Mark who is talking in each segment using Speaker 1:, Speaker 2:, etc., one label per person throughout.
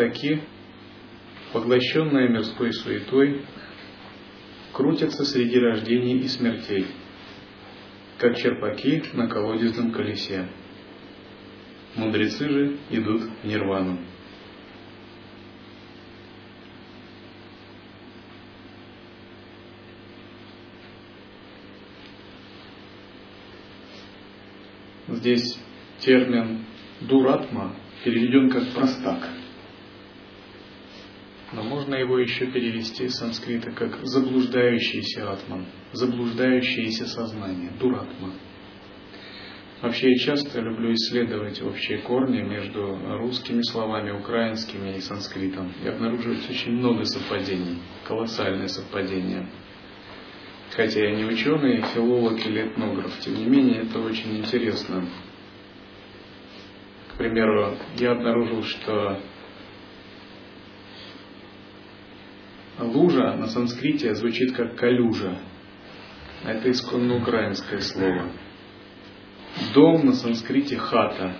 Speaker 1: Простаки, поглощенные мирской суетой, крутятся среди рождений и смертей, как черпаки на колодезном колесе. Мудрецы же идут в нирвану. Здесь термин дуратма переведен как простак. Его еще перевести с санскрита как заблуждающийся атман, заблуждающееся сознание, дуратма. Вообще я часто люблю исследовать общие корни между русскими словами, украинскими и санскритом. И обнаруживается очень много совпадений, колоссальные совпадения. Хотя я не ученый, филолог или этнограф, тем не менее это очень интересно. К примеру, я обнаружил, что лужа на санскрите звучит как калюжа. Это исконно украинское слово. Дом на санскрите хата.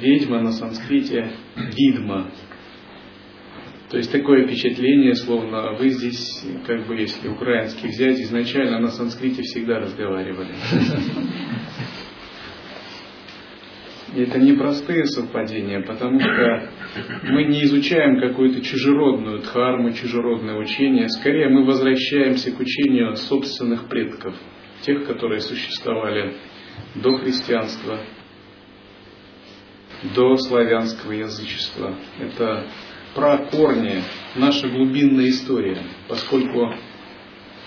Speaker 1: Ведьма на санскрите видма. То есть такое впечатление, словно вы здесь, как бы если украинский взять, изначально на санскрите всегда разговаривали. И это непростые совпадения, потому что мы не изучаем какую-то чужеродную дхарму, чужеродное учение, скорее мы возвращаемся к учению собственных предков – тех, которые существовали до христианства, до славянского язычества. Это про корни, наша глубинная история, поскольку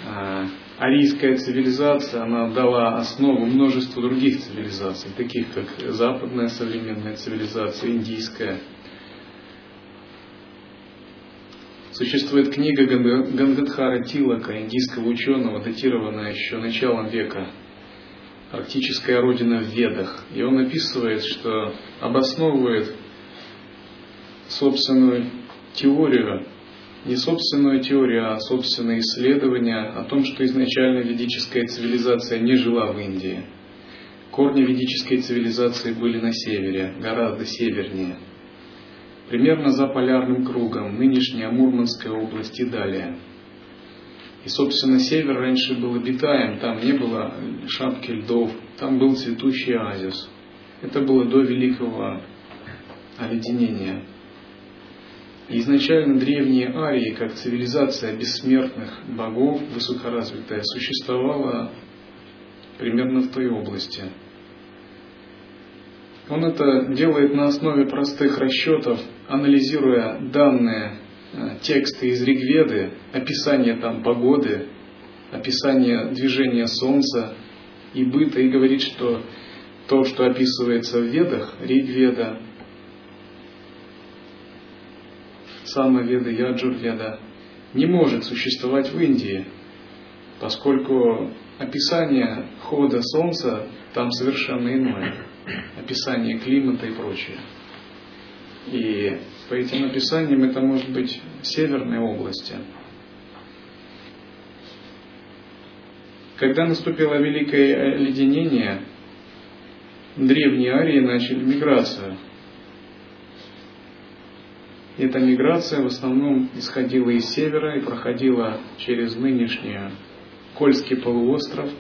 Speaker 1: э, арийская цивилизация, она дала основу множеству других цивилизаций, таких как западная современная цивилизация, индийская, Существует книга Гангадхара Тилака, индийского ученого, датированная еще началом века, «Арктическая родина в Ведах». И он описывает, что обосновывает собственную теорию, не собственную теорию, а собственное исследование о том, что изначально ведическая цивилизация не жила в Индии. Корни ведической цивилизации были на севере, гораздо севернее – примерно за полярным кругом, нынешняя Мурманская область и далее. И, собственно, север раньше был обитаем, там не было шапки льдов, там был цветущий оазис. Это было до великого оледенения. Изначально древние арии, как цивилизация бессмертных богов, высокоразвитая, существовала примерно в той области – он это делает на основе простых расчетов, анализируя данные, э, тексты из Ригведы, описание там погоды, описание движения Солнца и быта, и говорит, что то, что описывается в Ведах, Ригведа, Самаведа, Яджурведа, не может существовать в Индии, поскольку описание хода Солнца там совершенно иное описание климата и прочее. И по этим описаниям это может быть северные области. Когда наступило великое оледенение, древние арии начали миграцию. Эта миграция в основном исходила из севера и проходила через нынешнюю Кольский полуостров –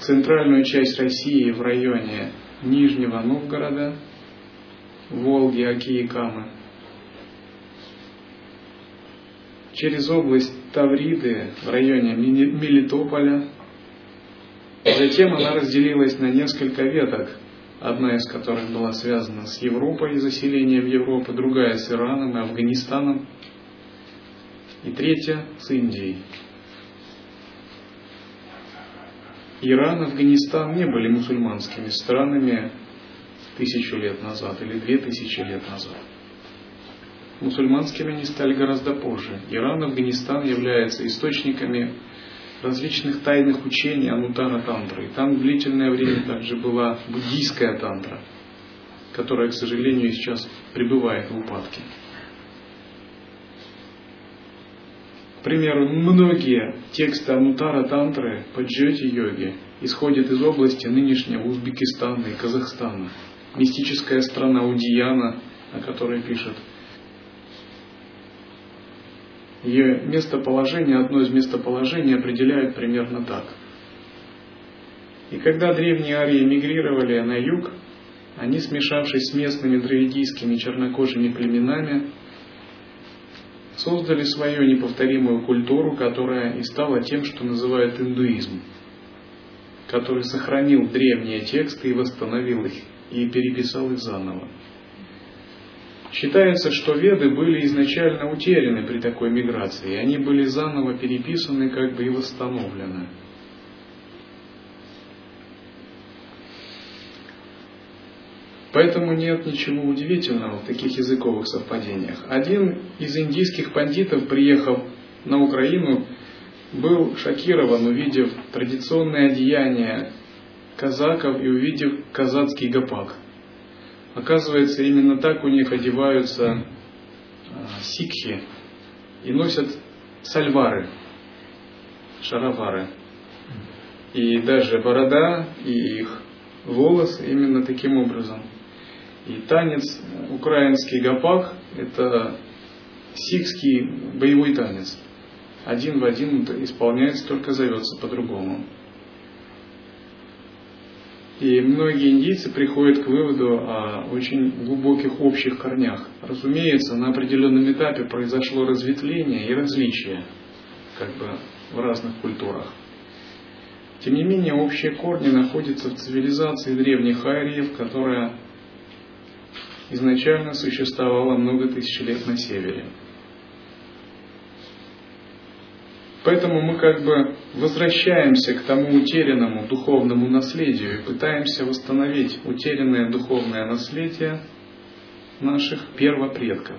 Speaker 1: центральную часть России в районе Нижнего Новгорода, Волги, Оки и Камы, через область Тавриды в районе Мелитополя. Затем она разделилась на несколько веток, одна из которых была связана с Европой и заселением Европы, другая с Ираном и Афганистаном, и третья с Индией. Иран, Афганистан не были мусульманскими странами тысячу лет назад или две тысячи лет назад. Мусульманскими они стали гораздо позже. Иран, Афганистан являются источниками различных тайных учений Анутара Тантры. И там длительное время также была буддийская тантра. которая, к сожалению, сейчас пребывает в упадке. К примеру, многие тексты Анутара Тантры по джоти-йоге исходят из области нынешнего Узбекистана и Казахстана. Мистическая страна Удияна, о которой пишет ее местоположение, одно из местоположений определяют примерно так. И когда древние арии мигрировали на юг, они, смешавшись с местными дравидийскими чернокожими племенами, создали свою неповторимую культуру, которая и стала тем, что называют индуизм, который сохранил древние тексты и восстановил их, и переписал их заново. Считается, что веды были изначально утеряны при такой миграции, и они были заново переписаны как бы и восстановлены. Поэтому нет ничего удивительного в таких языковых совпадениях. Один из индийских пандитов, приехав на Украину, был шокирован, увидев традиционное одеяние казаков и увидев казацкий гопак. Оказывается, именно так у них одеваются а, сикхи и носят сальвары, шаровары. И даже борода и их волосы именно таким образом – и танец украинский гапак – это сикский боевой танец. Один в один исполняется, только зовется по-другому. И многие индийцы приходят к выводу о очень глубоких общих корнях. Разумеется, на определенном этапе произошло разветвление и различие как бы, в разных культурах. Тем не менее, общие корни находятся в цивилизации древних ариев, которая изначально существовало много тысяч лет на севере. Поэтому мы как бы возвращаемся к тому утерянному духовному наследию и пытаемся восстановить утерянное духовное наследие наших первопредков.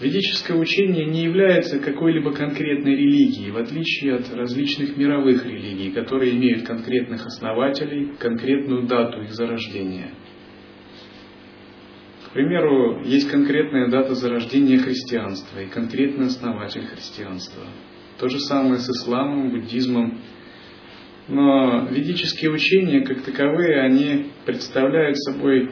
Speaker 1: Ведическое учение не является какой-либо конкретной религией, в отличие от различных мировых религий, которые имеют конкретных основателей, конкретную дату их зарождения – примеру, есть конкретная дата зарождения христианства и конкретный основатель христианства. То же самое с исламом, буддизмом. Но ведические учения, как таковые, они представляют собой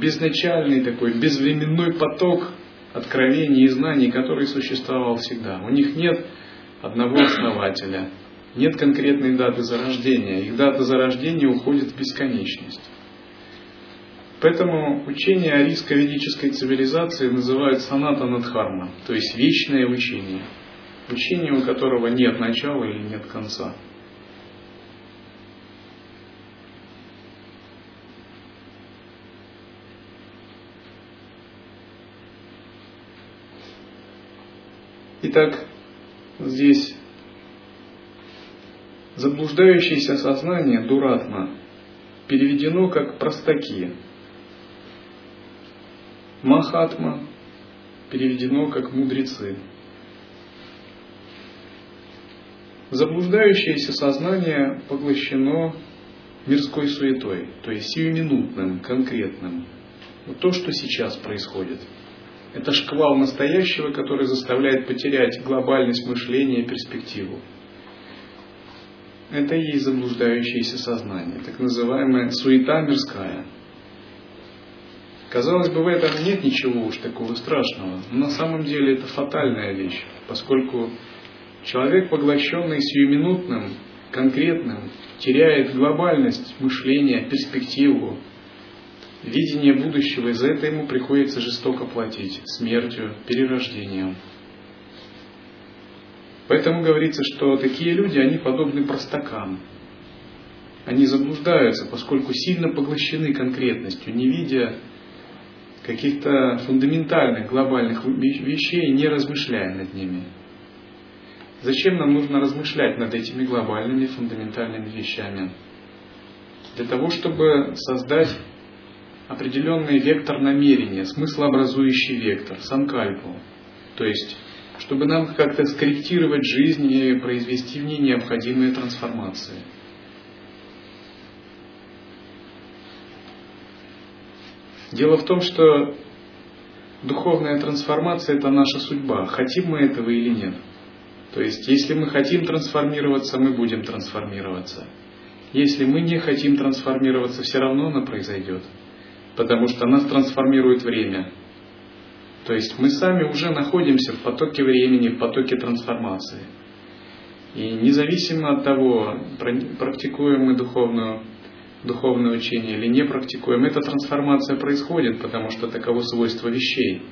Speaker 1: безначальный такой, безвременной поток откровений и знаний, который существовал всегда. У них нет одного основателя, нет конкретной даты зарождения. Их дата зарождения уходит в бесконечность. Поэтому учение арийско-ведической цивилизации называют санатанадхарма, то есть вечное учение. Учение, у которого нет начала или нет конца. Итак, здесь заблуждающееся сознание, дуратма, переведено как простаки, Махатма переведено как мудрецы. Заблуждающееся сознание поглощено мирской суетой, то есть сиюминутным, конкретным. Вот то, что сейчас происходит. Это шквал настоящего, который заставляет потерять глобальность мышления и перспективу. Это и есть заблуждающееся сознание, так называемая суета мирская – Казалось бы, в этом нет ничего уж такого страшного, но на самом деле это фатальная вещь, поскольку человек, поглощенный сиюминутным, конкретным, теряет глобальность мышления, перспективу, видение будущего, и за это ему приходится жестоко платить смертью, перерождением. Поэтому говорится, что такие люди, они подобны простакам. Они заблуждаются, поскольку сильно поглощены конкретностью, не видя каких-то фундаментальных глобальных вещей, не размышляя над ними. Зачем нам нужно размышлять над этими глобальными фундаментальными вещами? Для того, чтобы создать определенный вектор намерения, смыслообразующий вектор, санкальпу. То есть, чтобы нам как-то скорректировать жизнь и произвести в ней необходимые трансформации – Дело в том, что духовная трансформация – это наша судьба, хотим мы этого или нет. То есть, если мы хотим трансформироваться, мы будем трансформироваться. Если мы не хотим трансформироваться, все равно она произойдет. Потому что нас трансформирует время. То есть мы сами уже находимся в потоке времени, в потоке трансформации. И независимо от того, практикуем мы духовную, духовное учение или не практикуем, эта трансформация происходит, потому что таково свойство вещей.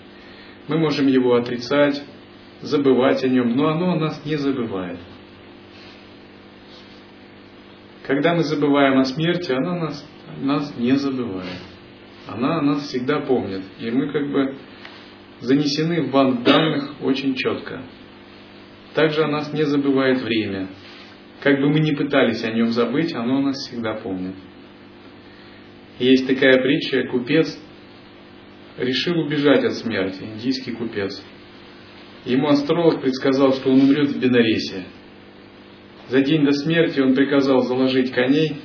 Speaker 1: Мы можем его отрицать, забывать о нем, но оно нас не забывает. Когда мы забываем о смерти, она нас, нас не забывает. Она нас всегда помнит. И мы как бы занесены в банк данных очень четко. Также о нас не забывает время. Как бы мы ни пытались о нем забыть, оно нас всегда помнит. Есть такая притча, купец решил убежать от смерти, индийский купец. Ему астролог предсказал, что он умрет в Бенаресе. За день до смерти он приказал заложить коней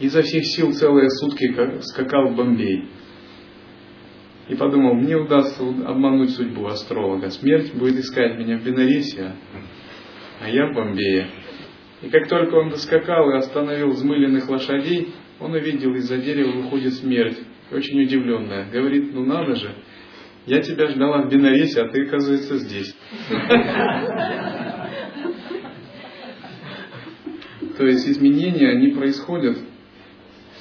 Speaker 1: и изо всех сил целые сутки скакал в Бомбей. И подумал, мне удастся обмануть судьбу астролога. Смерть будет искать меня в Бенаресе, а я в Бомбее. И как только он доскакал и остановил взмыленных лошадей, он увидел, из-за дерева выходит смерть. Очень удивленная. Говорит, ну надо же, я тебя ждала в Бенаресе, а ты, оказывается, здесь. То есть изменения, они происходят.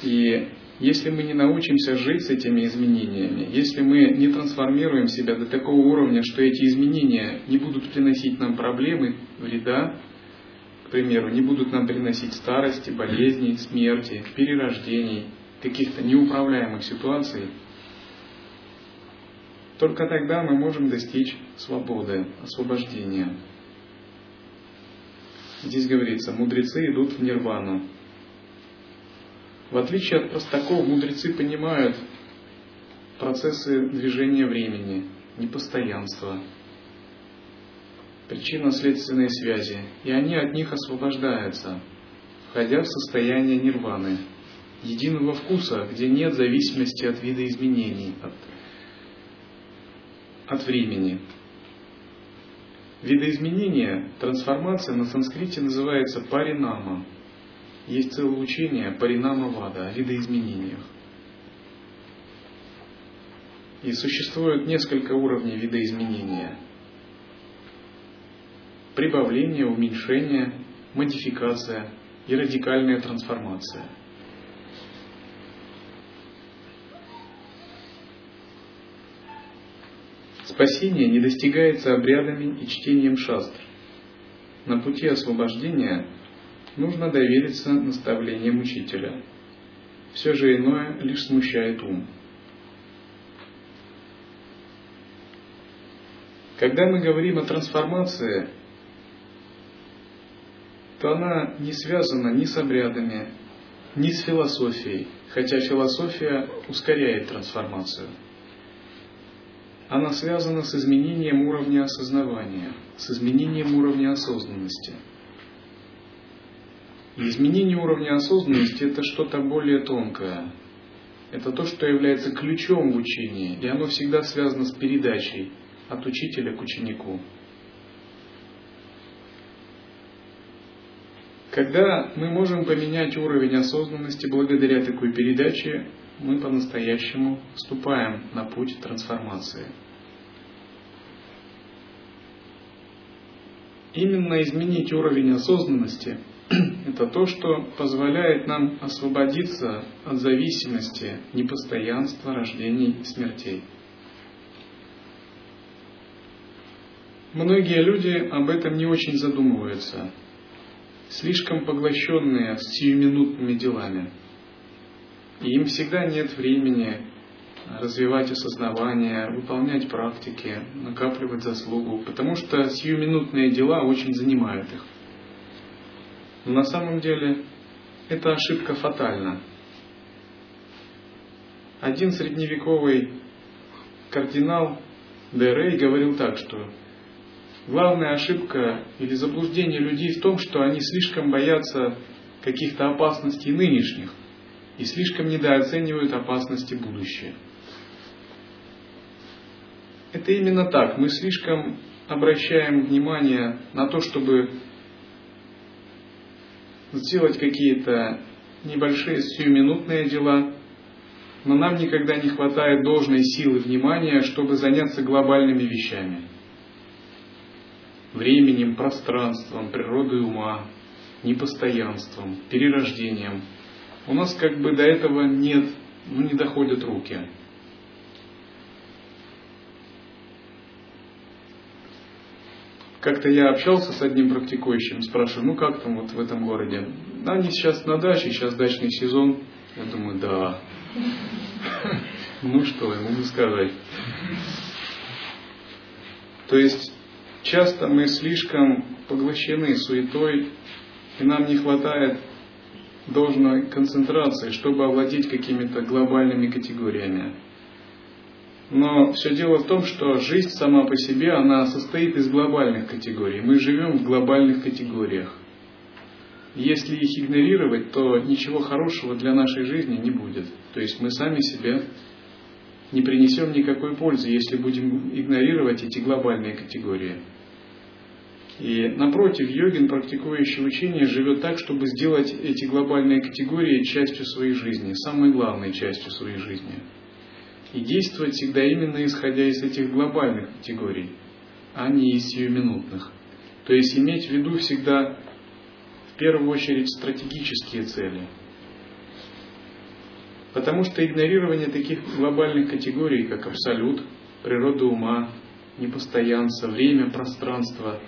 Speaker 1: И если мы не научимся жить с этими изменениями, если мы не трансформируем себя до такого уровня, что эти изменения не будут приносить нам проблемы, вреда, примеру, не будут нам приносить старости, болезней, смерти, перерождений, каких-то неуправляемых ситуаций, только тогда мы можем достичь свободы, освобождения. Здесь говорится, мудрецы идут в нирвану. В отличие от простаков, мудрецы понимают процессы движения времени, непостоянства, причинно-следственные связи, и они от них освобождаются, входя в состояние нирваны, единого вкуса, где нет зависимости от вида изменений, от, от времени. Видоизменение, трансформация на санскрите называется паринама. Есть целое учение паринама вада о видоизменениях. И существует несколько уровней видоизменения. Прибавление, уменьшение, модификация и радикальная трансформация – Спасение не достигается обрядами и чтением шастр. На пути освобождения нужно довериться наставлениям учителя. Все же иное лишь смущает ум. Когда мы говорим о трансформации, то она не связана ни с обрядами, ни с философией, хотя философия ускоряет трансформацию – она связана с изменением уровня осознавания, с изменением уровня осознанности. И изменение уровня осознанности – это что-то более тонкое. Это то, что является ключом в учении, и оно всегда связано с передачей от учителя к ученику. Когда мы можем поменять уровень осознанности благодаря такой передаче, мы по-настоящему вступаем на путь трансформации. Именно изменить уровень осознанности – это то, что позволяет нам освободиться от зависимости, непостоянства, рождений и смертей. Многие люди об этом не очень задумываются, слишком поглощенные сиюминутными делами – и им всегда нет времени развивать осознавание, выполнять практики, накапливать заслугу, потому что сиюминутные дела очень занимают их. Но на самом деле эта ошибка фатальна. Один средневековый кардинал Дерей говорил так, что главная ошибка или заблуждение людей в том, что они слишком боятся каких-то опасностей нынешних, и слишком недооценивают опасности будущего. это именно так. Мы слишком обращаем внимание на то, чтобы сделать какие-то небольшие сиюминутные дела, но нам никогда не хватает должной силы внимания, чтобы заняться глобальными вещами. Временем, пространством, природой ума, непостоянством, перерождением. У нас как бы до этого нет, ну не доходят руки. Как-то я общался с одним практикующим, спрашиваю, ну как там вот в этом городе? Они сейчас на даче, сейчас дачный сезон. Я думаю, да. Ну что, ему сказать. То есть часто мы слишком поглощены суетой, и нам не хватает должной концентрации, чтобы овладеть какими-то глобальными категориями. Но все дело в том, что жизнь сама по себе, она состоит из глобальных категорий. Мы живем в глобальных категориях. Если их игнорировать, то ничего хорошего для нашей жизни не будет. То есть мы сами себе не принесем никакой пользы, если будем игнорировать эти глобальные категории. И напротив, йогин, практикующий учение, живет так, чтобы сделать эти глобальные категории частью своей жизни, самой главной частью своей жизни. И действовать всегда именно исходя из этих глобальных категорий, а не из сиюминутных. То есть иметь в виду всегда в первую очередь стратегические цели. Потому что игнорирование таких глобальных категорий, как абсолют, природа ума, непостоянство, время, пространство,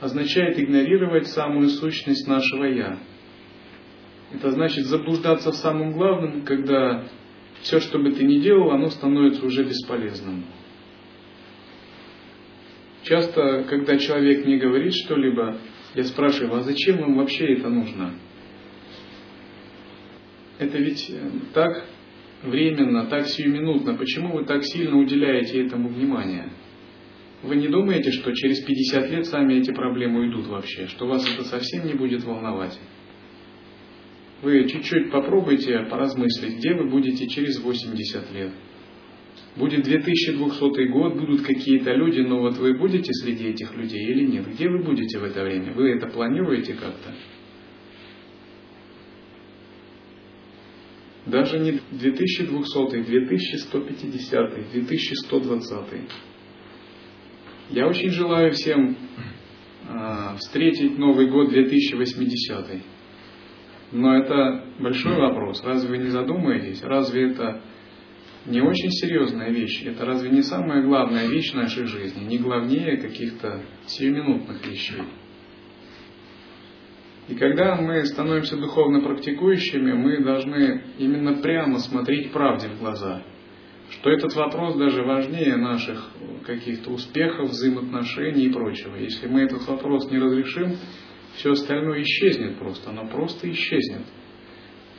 Speaker 1: означает игнорировать самую сущность нашего «я». Это значит заблуждаться в самом главном, когда все, что бы ты ни делал, оно становится уже бесполезным. Часто, когда человек мне говорит что-либо, я спрашиваю, а зачем вам вообще это нужно? Это ведь э, так временно, так сиюминутно. Почему вы так сильно уделяете этому внимание? Вы не думаете, что через 50 лет сами эти проблемы уйдут вообще, что вас это совсем не будет волновать? Вы чуть-чуть попробуйте поразмыслить, где вы будете через 80 лет. Будет 2200 год, будут какие-то люди, но вот вы будете среди этих людей или нет? Где вы будете в это время? Вы это планируете как-то? Даже не 2200, 2150, 2120. Я очень желаю всем э, встретить Новый год 2080. Но это большой вопрос. Разве вы не задумаетесь? Разве это не очень серьезная вещь? Это разве не самая главная вещь нашей жизни? Не главнее каких-то сиюминутных вещей? И когда мы становимся духовно практикующими, мы должны именно прямо смотреть правде в глаза. Что этот вопрос даже важнее наших каких-то успехов, взаимоотношений и прочего. Если мы этот вопрос не разрешим, все остальное исчезнет просто, оно просто исчезнет.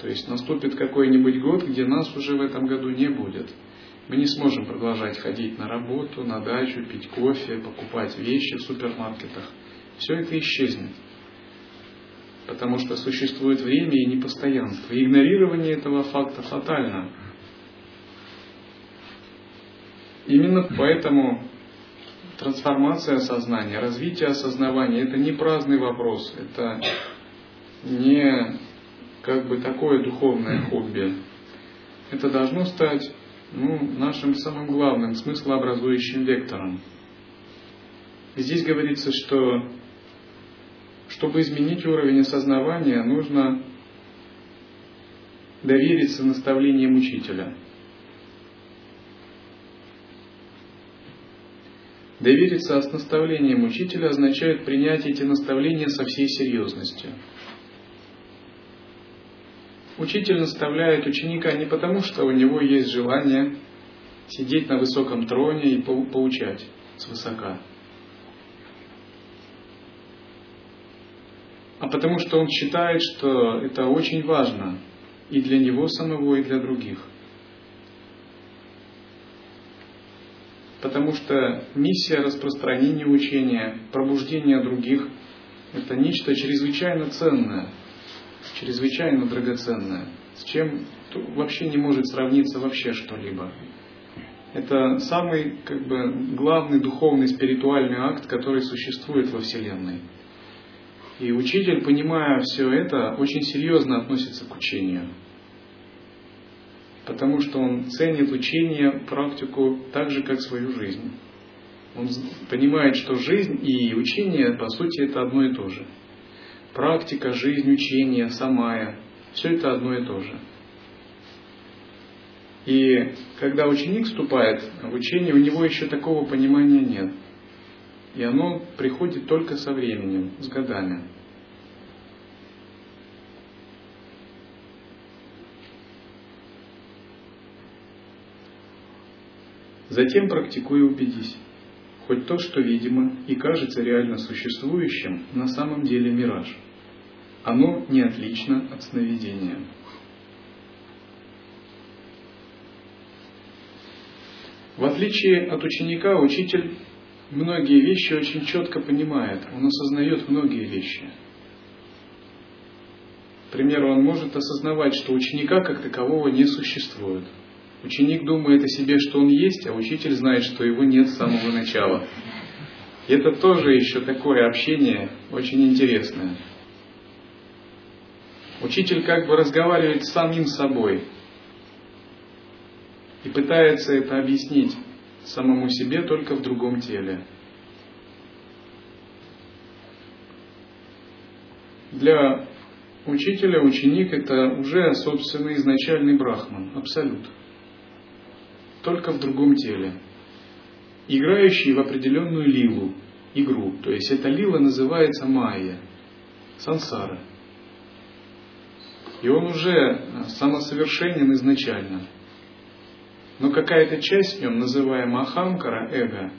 Speaker 1: То есть наступит какой-нибудь год, где нас уже в этом году не будет. Мы не сможем продолжать ходить на работу, на дачу, пить кофе, покупать вещи в супермаркетах. Все это исчезнет. Потому что существует время и непостоянство. И игнорирование этого факта фатально. Именно поэтому трансформация сознания, развитие осознавания – это не праздный вопрос, это не как бы такое духовное хобби. Это должно стать ну, нашим самым главным смыслообразующим вектором. Здесь говорится, что чтобы изменить уровень осознавания, нужно довериться наставлениям учителя – Довериться с наставлением учителя означает принять эти наставления со всей серьезностью. Учитель наставляет ученика не потому, что у него есть желание сидеть на высоком троне и поучать свысока, а потому что он считает, что это очень важно и для него самого, и для других. Потому что миссия распространения учения, пробуждения других – это нечто чрезвычайно ценное, чрезвычайно драгоценное, с чем вообще не может сравниться вообще что-либо. Это самый как бы, главный духовный спиритуальный акт, который существует во Вселенной. И учитель, понимая все это, очень серьезно относится к учению. Потому что он ценит учение, практику так же, как свою жизнь. Он понимает, что жизнь и учение, по сути, это одно и то же. Практика, жизнь, учение, самая, все это одно и то же. И когда ученик вступает в учение, у него еще такого понимания нет. И оно приходит только со временем, с годами. Затем практикуй и убедись, хоть то, что видимо и кажется реально существующим, на самом деле мираж. Оно не отлично от сновидения. В отличие от ученика, учитель многие вещи очень четко понимает, он осознает многие вещи. К примеру, он может осознавать, что ученика как такового не существует. Ученик думает о себе, что он есть, а учитель знает, что его нет с самого начала. И это тоже еще такое общение очень интересное. Учитель как бы разговаривает с самим собой и пытается это объяснить самому себе только в другом теле. Для учителя ученик это уже, собственно, изначальный брахман, абсолют. Только в другом теле. Играющий в определенную лилу, игру. То есть эта лила называется майя, сансара. И он уже самосовершенен изначально. Но какая-то часть в нем, называемая Ахамкара, эго,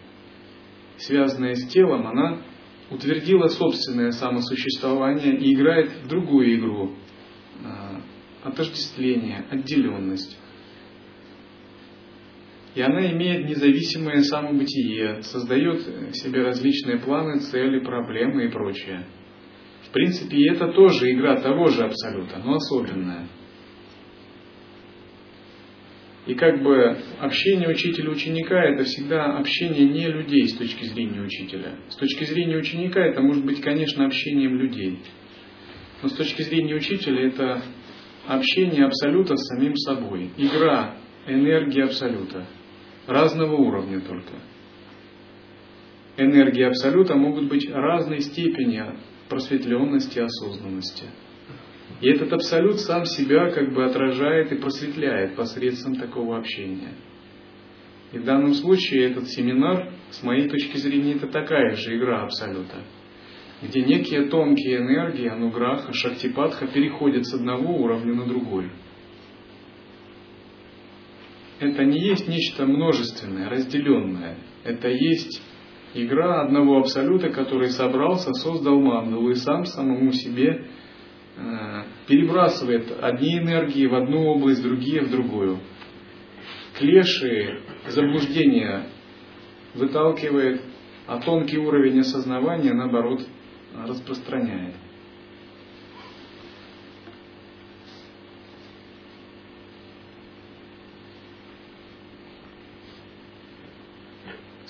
Speaker 1: связанная с телом, она утвердила собственное самосуществование и играет в другую игру. А, отождествление, отделенность. И она имеет независимое самобытие, создает себе различные планы, цели, проблемы и прочее. В принципе, это тоже игра того же абсолюта, но особенная. И как бы общение учителя-ученика это всегда общение не людей с точки зрения учителя. С точки зрения ученика это может быть, конечно, общением людей. Но с точки зрения учителя это общение абсолюта с самим собой. Игра энергии абсолюта. Разного уровня только. Энергии абсолюта могут быть разной степени просветленности осознанности. И этот абсолют сам себя как бы отражает и просветляет посредством такого общения. И в данном случае этот семинар, с моей точки зрения, это такая же игра абсолюта, где некие тонкие энергии, ануграха, шактипатха переходят с одного уровня на другой. Это не есть нечто множественное, разделенное. Это есть игра одного абсолюта, который собрался, создал мандалу и сам самому себе э, перебрасывает одни энергии в одну область, другие в другую. Клеши, заблуждения выталкивает, а тонкий уровень осознавания, наоборот, распространяет.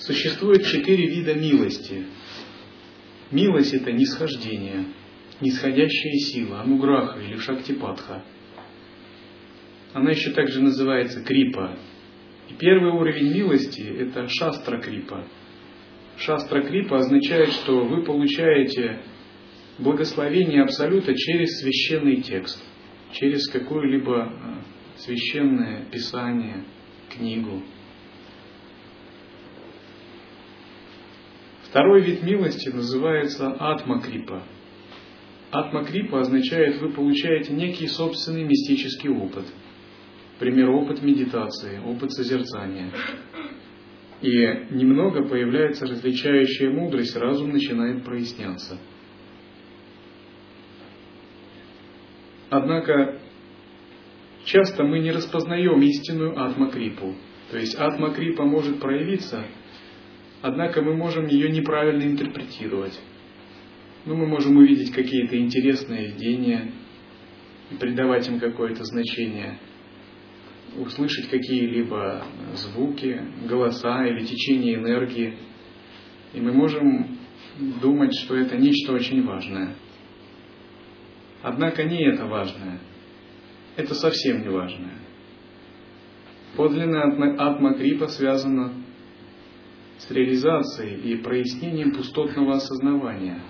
Speaker 1: Существует четыре вида милости. Милость – это нисхождение, нисходящая сила, ануграха или шактипатха. Она еще также называется крипа. И первый уровень милости – это шастра крипа. Шастра крипа означает, что вы получаете благословение Абсолюта через священный текст, через какое-либо а, священное писание, книгу. Второй вид милости называется атмакрипа. Атмакрипа означает, вы получаете некий собственный мистический опыт. Например, опыт медитации, опыт созерцания. И немного появляется различающая мудрость, разум начинает проясняться. Однако часто мы не распознаем истинную атмакрипу. То есть атмакрипа может проявиться – Однако мы можем ее неправильно интерпретировать. Ну, мы можем увидеть какие-то интересные видения придавать им какое-то значение. услышать какие-либо звуки, голоса или течение энергии. И мы можем думать, что это нечто очень важное. Однако не это важное. Это совсем не важное. Подлинная атма-крипа связана с реализацией и прояснением пустотного осознавания.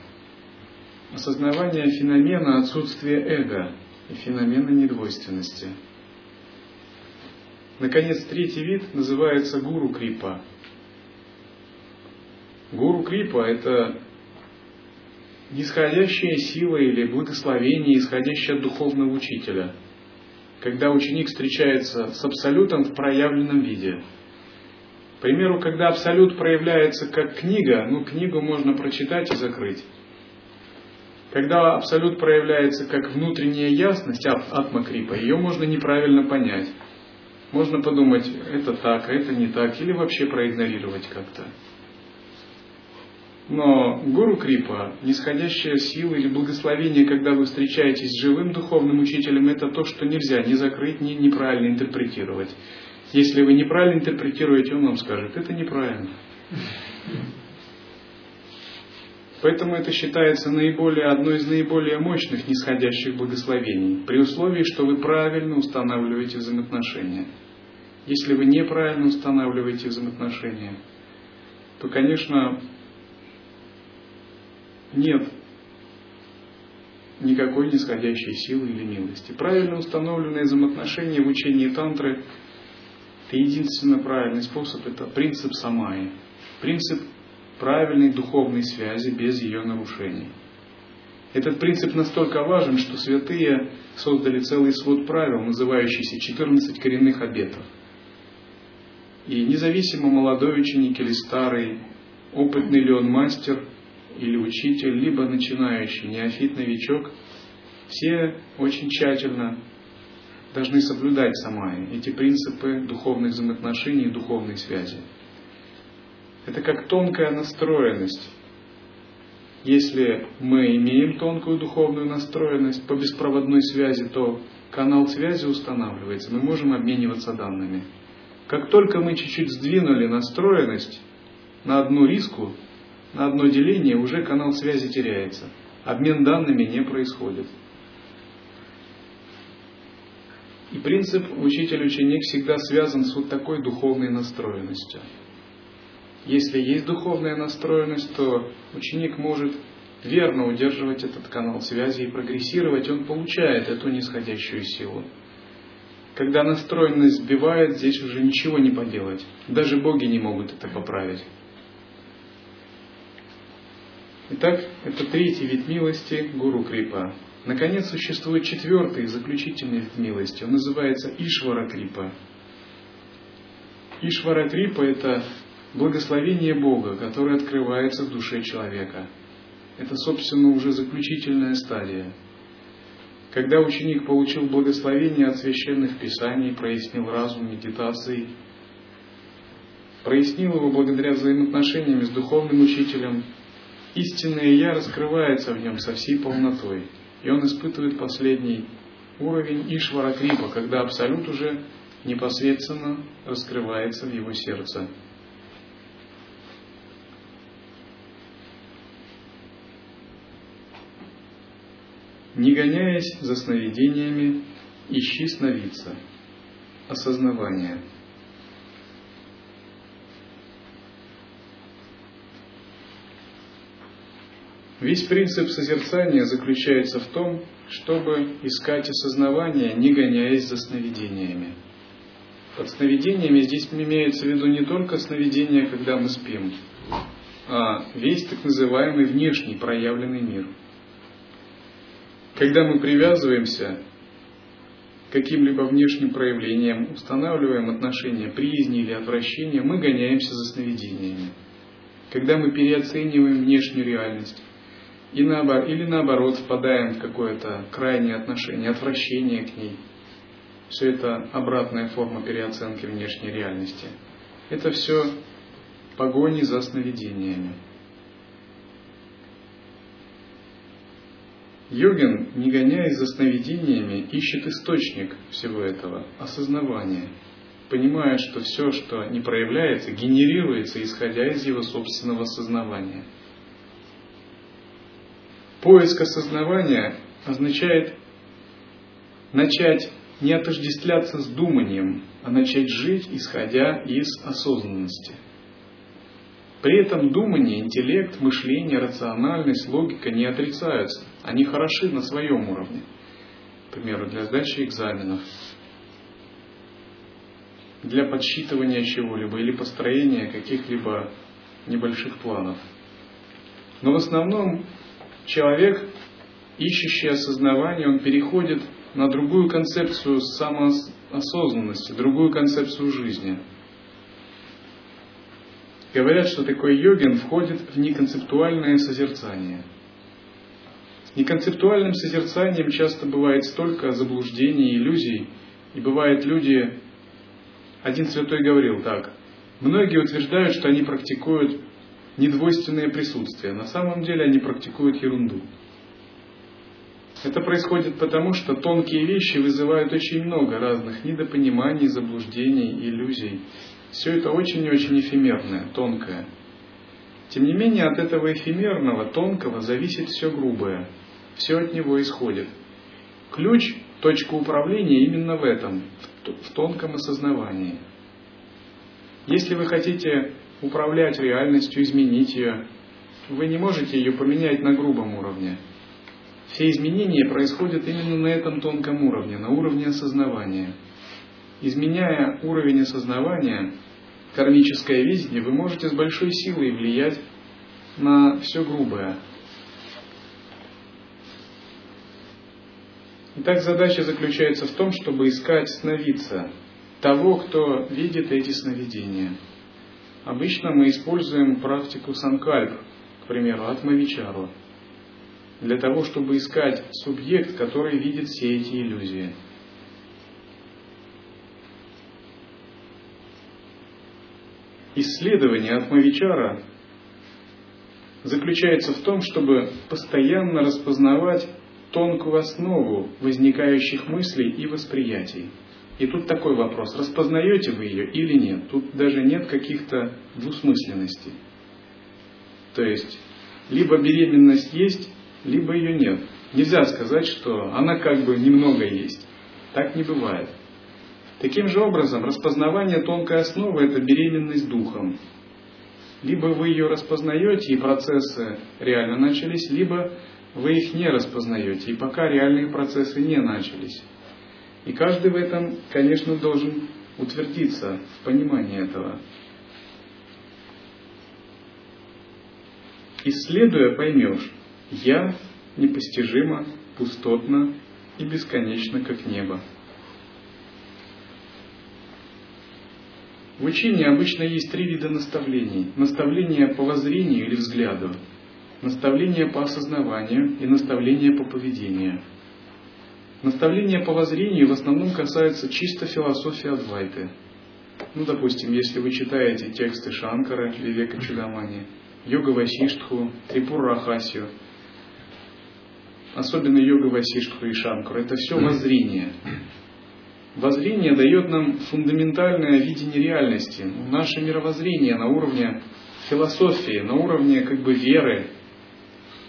Speaker 1: Осознавание феномена отсутствия эго и феномена недвойственности. Наконец, третий вид называется гуру крипа. Гуру крипа – это нисходящая сила или благословение, исходящее от духовного учителя, когда ученик встречается с абсолютом в проявленном виде. Примеру, когда абсолют проявляется как книга, ну, книгу можно прочитать и закрыть. Когда абсолют проявляется как внутренняя ясность атмакрипа, ее можно неправильно понять. Можно подумать, это так, а это не так, или вообще проигнорировать как-то. Но гуру крипа, нисходящая сила или благословение, когда вы встречаетесь с живым духовным учителем, это то, что нельзя ни закрыть, ни неправильно интерпретировать. Если вы неправильно интерпретируете, он вам скажет, это неправильно. Поэтому это считается наиболее, одной из наиболее мощных нисходящих благословений, при условии, что вы правильно устанавливаете взаимоотношения. Если вы неправильно устанавливаете взаимоотношения, то, конечно, нет никакой нисходящей силы или милости. Правильно установленные взаимоотношения в учении тантры – это единственно правильный способ, это принцип самаи, принцип правильной духовной связи без ее нарушений. Этот принцип настолько важен, что святые создали целый свод правил, называющийся 14 коренных обетов. И независимо молодой ученик или старый, опытный ли он мастер – или учитель, либо начинающий неофит-новичок, все очень тщательно должны соблюдать самая эти принципы духовных взаимоотношений и духовной связи. Это как тонкая настроенность. Если мы имеем тонкую духовную настроенность по беспроводной связи, то канал связи устанавливается, мы можем обмениваться данными. Как только мы чуть-чуть сдвинули настроенность на одну риску, на одно деление уже канал связи теряется. Обмен данными не происходит. И принцип учитель-ученик всегда связан с вот такой духовной настроенностью. Если есть духовная настроенность, то ученик может верно удерживать этот канал связи и прогрессировать, он получает эту нисходящую силу. Когда настроенность сбивает, здесь уже ничего не поделать. Даже боги не могут это поправить. Итак, это третий вид милости Гуру Крипа. Наконец, существует четвертый, заключительный вид милости. Он называется Ишвара Крипа. Ишвара Крипа – это благословение Бога, которое открывается в душе человека. Это, собственно, уже заключительная стадия. Когда ученик получил благословение от священных писаний, прояснил разум медитацией, прояснил его благодаря взаимоотношениям с духовным учителем, истинное Я раскрывается в нем со всей полнотой. И он испытывает последний уровень Ишвара Крипа, когда Абсолют уже непосредственно раскрывается в его сердце. Не гоняясь за сновидениями, ищи сновидца. Осознавание – Весь принцип созерцания заключается в том, чтобы искать осознавание, не гоняясь за сновидениями. Под сновидениями здесь имеется в виду не только сновидения, когда мы спим, а весь так называемый внешний проявленный мир. Когда мы привязываемся к каким-либо внешним проявлениям, устанавливаем отношения приязни или отвращения, мы гоняемся за сновидениями. Когда мы переоцениваем внешнюю реальность, и наоборот, или наоборот впадаем в какое-то крайнее отношение, отвращение к ней. Все это обратная форма переоценки внешней реальности. Это все погони за сновидениями. Йогин, не гоняясь за сновидениями, ищет источник всего этого, осознавание, понимая, что все, что не проявляется, генерируется, исходя из его собственного сознавания. Поиск осознавания означает начать не отождествляться с думанием, а начать жить, исходя из осознанности. При этом думание, интеллект, мышление, рациональность, логика не отрицаются. Они хороши на своем уровне. К примеру, для сдачи экзаменов, для подсчитывания чего-либо или построения каких-либо небольших планов. Но в основном человек, ищущий осознавание, он переходит на другую концепцию самоосознанности, другую концепцию жизни. Говорят, что такой йогин входит в неконцептуальное созерцание. Неконцептуальным созерцанием часто бывает столько заблуждений иллюзий, и бывают люди... Один святой говорил так, многие утверждают, что они практикуют недвойственное присутствие. На самом деле они практикуют ерунду. Это происходит потому, что тонкие вещи вызывают очень много разных недопониманий, заблуждений, иллюзий. Все это очень и очень эфемерное, тонкое. Тем не менее, от этого эфемерного, тонкого зависит все грубое. Все от него исходит. Ключ, точка управления именно в этом, в тонком осознавании. Если вы хотите управлять реальностью, изменить ее, вы не можете ее поменять на грубом уровне – все изменения происходят именно на этом тонком уровне, на уровне осознавания. Изменяя уровень осознавания, кармическое видение, вы можете с большой силой влиять на все грубое. Итак, задача заключается в том, чтобы искать сновидца, того, кто видит эти сновидения. Обычно мы используем практику санкальп, к примеру, атмавичару – для того, чтобы искать субъект, который видит все эти иллюзии. Исследование Атмавичара заключается в том, чтобы постоянно распознавать тонкую основу возникающих мыслей и восприятий. И тут такой вопрос, распознаете вы ее или нет? Тут даже нет каких-то двусмысленностей. То есть, либо беременность есть, либо ее нет. Нельзя сказать, что она как бы немного есть. Так не бывает. Таким же образом, распознавание тонкой основы – это беременность духом. Либо вы ее распознаете, и процессы реально начались, либо вы их не распознаете, и пока реальные процессы не начались. И каждый в этом, конечно, должен утвердиться в понимании этого. Исследуя, поймешь, я непостижимо, пустотно и бесконечно, как небо. В учении обычно есть три вида наставлений. Наставление по воззрению или взгляду, наставление по осознаванию и наставление по поведению. Наставление по воззрению в основном касается чисто философии Адвайты. Ну, допустим, если вы читаете тексты Шанкара, Вивека Чудамани, Йога Васиштху, Трипур Рахасию – особенно йога Васиштху и Шанкару, это все воззрение. Воззрение дает нам фундаментальное видение реальности, наше мировоззрение на уровне философии, на уровне как бы веры.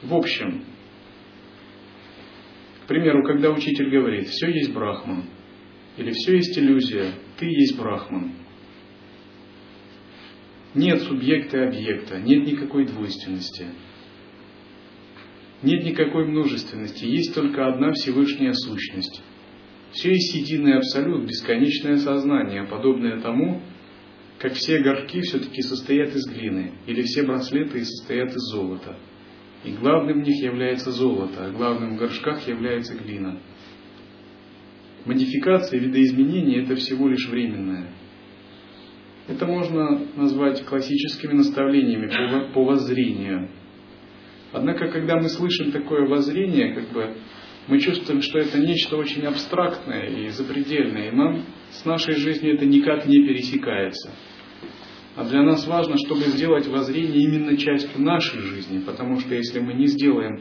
Speaker 1: В общем, к примеру, когда учитель говорит, все есть брахман, или все есть иллюзия, ты есть брахман. Нет субъекта и объекта, нет никакой двойственности. Нет никакой множественности, есть только одна Всевышняя сущность. Все есть единый абсолют, бесконечное сознание, подобное тому, как все горшки все-таки состоят из глины, или все браслеты состоят из золота. И главным в них является золото, а главным в горшках является глина. Модификация, видоизменение – это всего лишь временное. Это можно назвать классическими наставлениями по, по воззрению – Однако, когда мы слышим такое воззрение, как бы мы чувствуем, что это нечто очень абстрактное и запредельное, и нам с нашей жизнью это никак не пересекается. А для нас важно, чтобы сделать воззрение именно частью нашей жизни, потому что если мы не сделаем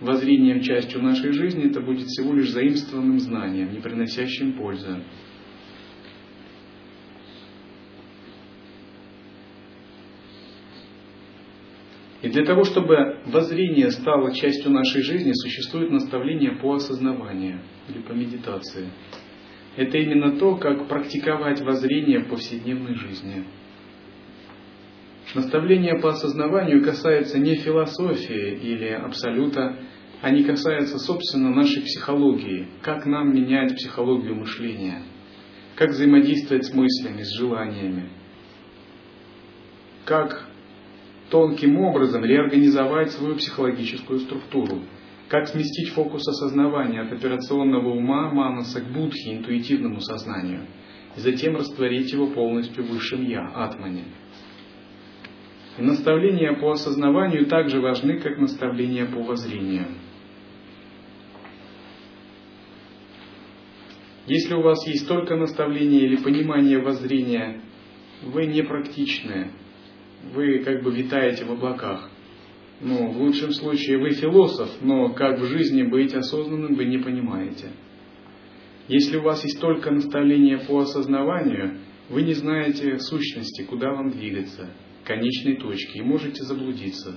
Speaker 1: воззрением частью нашей жизни, это будет всего лишь заимствованным знанием, не приносящим пользы. И для того, чтобы воззрение стало частью нашей жизни, существует наставление по осознаванию или по медитации. Это именно то, как практиковать воззрение в повседневной жизни. Наставление по осознаванию касается не философии или абсолюта, они касаются, собственно, нашей психологии, как нам менять психологию мышления, как взаимодействовать с мыслями, с желаниями, как тонким образом реорганизовать свою психологическую структуру, как сместить фокус осознавания от операционного ума манаса к будхи, интуитивному сознанию, и затем растворить его полностью в высшем Я, атмане. Наставления по осознаванию также важны, как наставления по воззрению. Если у вас есть только наставление или понимание воззрения, вы непрактичны, вы как бы витаете в облаках. Ну, в лучшем случае вы философ, но как в жизни быть осознанным вы не понимаете. Если у вас есть только наставление по осознаванию, вы не знаете сущности, куда вам двигаться, конечной точки, и можете заблудиться.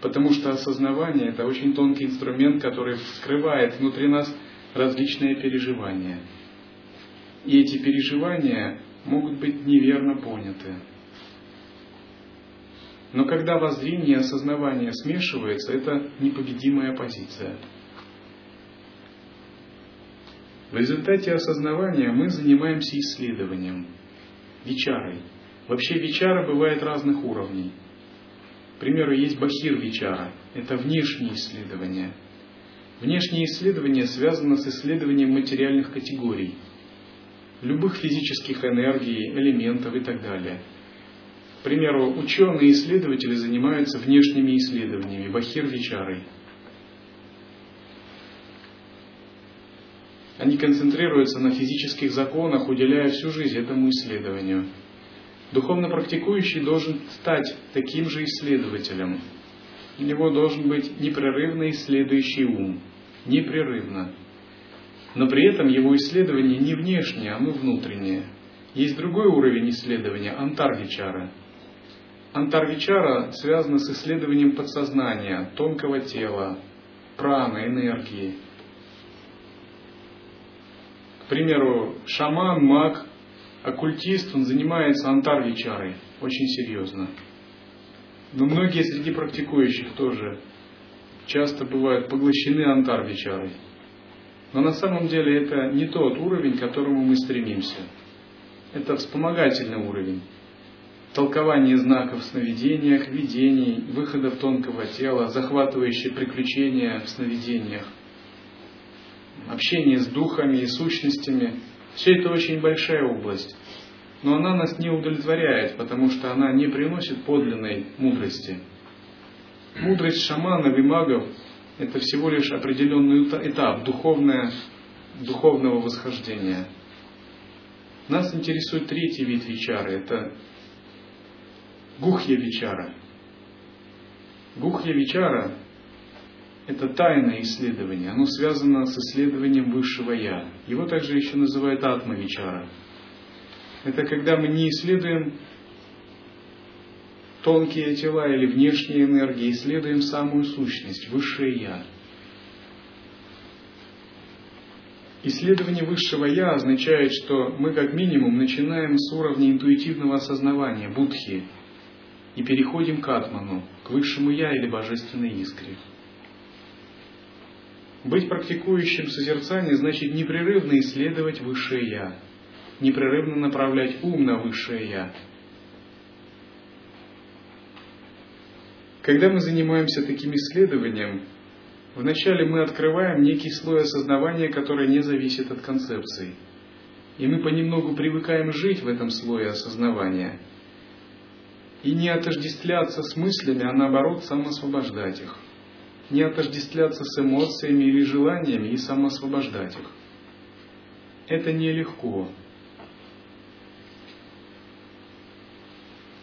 Speaker 1: Потому что осознавание – это очень тонкий инструмент, который вскрывает внутри нас различные переживания. И эти переживания могут быть неверно поняты. Но когда воззрение и осознавание смешивается, это непобедимая позиция. В результате осознавания мы занимаемся исследованием, вечарой. Вообще вечара бывает разных уровней. К примеру, есть бахир вечара. Это внешние исследования. Внешние исследования связаны с исследованием материальных категорий, любых физических энергий, элементов и так далее – к примеру, ученые-исследователи занимаются внешними исследованиями, бахир-вичарой. Они концентрируются на физических законах, уделяя всю жизнь этому исследованию. Духовно практикующий должен стать таким же исследователем. У него должен быть непрерывно исследующий ум. Непрерывно. Но при этом его исследование не внешнее, оно внутреннее. Есть другой уровень исследования – антарвичара – Антарвичара связана с исследованием подсознания, тонкого тела, праны, энергии. К примеру, шаман, маг, оккультист, он занимается антарвичарой очень серьезно. Но многие среди практикующих тоже часто бывают поглощены антарвичарой. Но на самом деле это не тот уровень, к которому мы стремимся. Это вспомогательный уровень толкование знаков в сновидениях, видений, выходов тонкого тела, захватывающие приключения в сновидениях, общение с духами и сущностями. Все это очень большая область. Но она нас не удовлетворяет, потому что она не приносит подлинной мудрости. Мудрость шаманов и магов – это всего лишь определенный этап духовное, духовного восхождения. Нас интересует третий вид вичары – это Гухья Вичара. Гухья Вичара – это тайное исследование. Оно связано с исследованием высшего Я. Его также еще называют Атма Вичара. Это когда мы не исследуем тонкие тела или внешние энергии, исследуем самую сущность, высшее Я. Исследование высшего Я означает, что мы как минимум начинаем с уровня интуитивного осознавания, будхи, и переходим к Атману, к высшему Я или божественной искре. Быть практикующим созерцание значит непрерывно исследовать высшее Я, непрерывно направлять ум на высшее Я. Когда мы занимаемся таким исследованием, вначале мы открываем некий слой осознавания, который не зависит от концепций. И мы понемногу привыкаем жить в этом слое осознавания – и не отождествляться с мыслями, а наоборот самосвобождать их. Не отождествляться с эмоциями или желаниями и самосвобождать их. Это нелегко.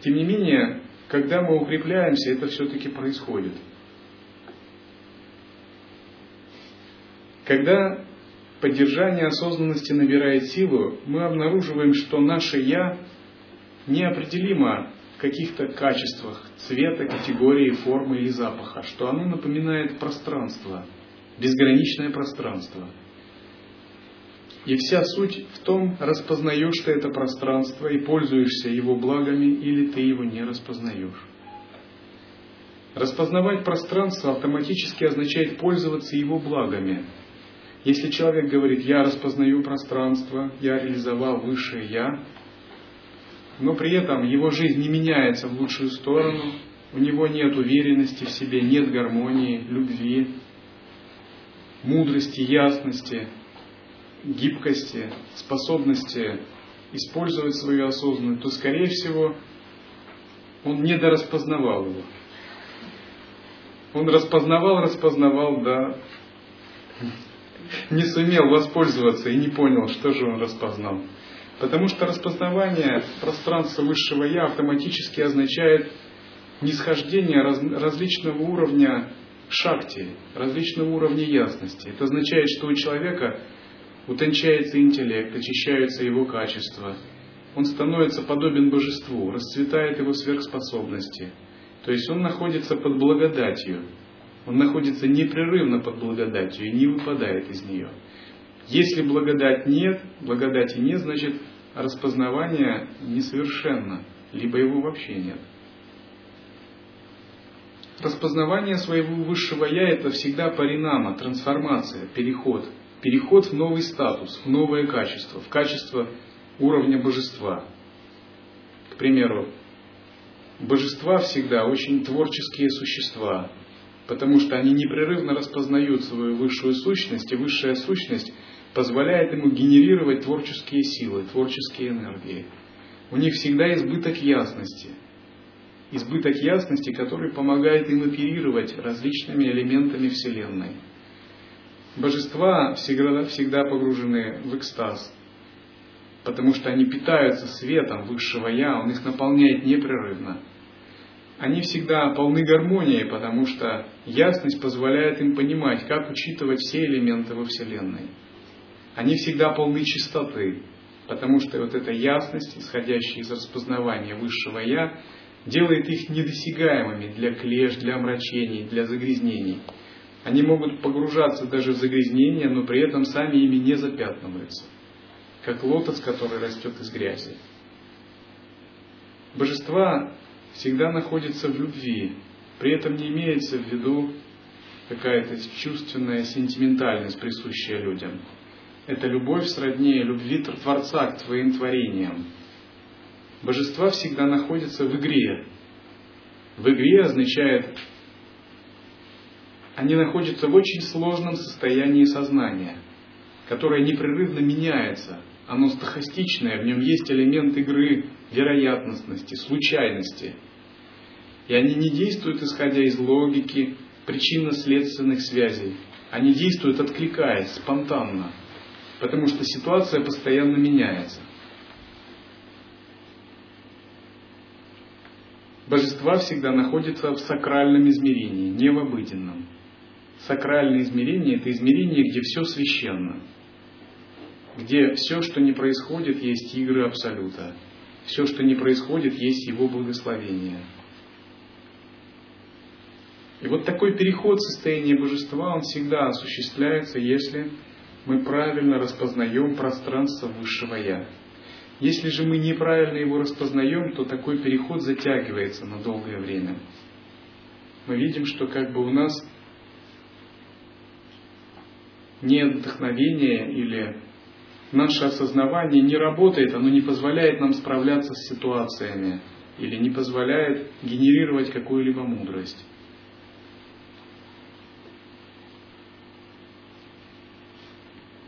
Speaker 1: Тем не менее, когда мы укрепляемся, это все-таки происходит. Когда поддержание осознанности набирает силу, мы обнаруживаем, что наше «я» неопределимо каких-то качествах цвета, категории, формы или запаха, что оно напоминает пространство, безграничное пространство. И вся суть в том, распознаешь ты это пространство и пользуешься его благами, или ты его не распознаешь. Распознавать пространство автоматически означает пользоваться его благами – если человек говорит, я распознаю пространство, я реализовал высшее я, но при этом его жизнь не меняется в лучшую сторону, у него нет уверенности в себе, нет гармонии, любви, мудрости, ясности, гибкости, способности использовать свою осознанность, то, скорее всего, он недораспознавал его. Он распознавал, распознавал, да, не сумел воспользоваться и не понял, что же он распознал. Потому что распознавание пространства высшего Я автоматически означает нисхождение раз, различного уровня шакти, различного уровня ясности. Это означает, что у человека утончается интеллект, очищаются его качества. Он становится подобен божеству, расцветает его сверхспособности. То есть он находится под благодатью, он находится непрерывно под благодатью и не выпадает из нее. Если благодать нет, благодати нет, значит распознавание несовершенно, либо его вообще нет. Распознавание своего высшего Я – это всегда паринама, трансформация, переход. Переход в новый статус, в новое качество, в качество уровня божества. К примеру, божества всегда очень творческие существа, потому что они непрерывно распознают свою высшую сущность, и высшая сущность позволяет ему генерировать творческие силы, творческие энергии. У них всегда избыток ясности. Избыток ясности, который помогает им оперировать различными элементами Вселенной. Божества всегда, всегда погружены в экстаз, потому что они питаются светом высшего Я, он их наполняет непрерывно они всегда полны гармонии, потому что ясность позволяет им понимать, как учитывать все элементы во Вселенной. Они всегда полны чистоты, потому что вот эта ясность, исходящая из распознавания высшего Я, делает их недосягаемыми для клеш, для омрачений, для загрязнений. Они могут погружаться даже в загрязнения, но при этом сами ими не запятнываются, как лотос, который растет из грязи. Божества всегда находится в любви. При этом не имеется в виду какая-то чувственная сентиментальность, присущая людям. Это любовь сроднее любви Творца к твоим творениям. Божества всегда находятся в игре. В игре означает, они находятся в очень сложном состоянии сознания, которое непрерывно меняется. Оно стахастичное, в нем есть элемент игры, вероятностности, случайности – и они не действуют исходя из логики, причинно-следственных связей. Они действуют откликаясь, спонтанно, потому что ситуация постоянно меняется. Божества всегда находятся в сакральном измерении, не в обыденном. Сакральное измерение – это измерение, где все священно, где все, что не происходит, есть игры Абсолюта, все, что не происходит, есть Его благословение – и вот такой переход в состояние божества, он всегда осуществляется, если мы правильно распознаем пространство высшего Я. Если же мы неправильно его распознаем, то такой переход затягивается на долгое время. Мы видим, что как бы у нас нет вдохновения или наше осознавание не работает, оно не позволяет нам справляться с ситуациями или не позволяет генерировать какую-либо мудрость.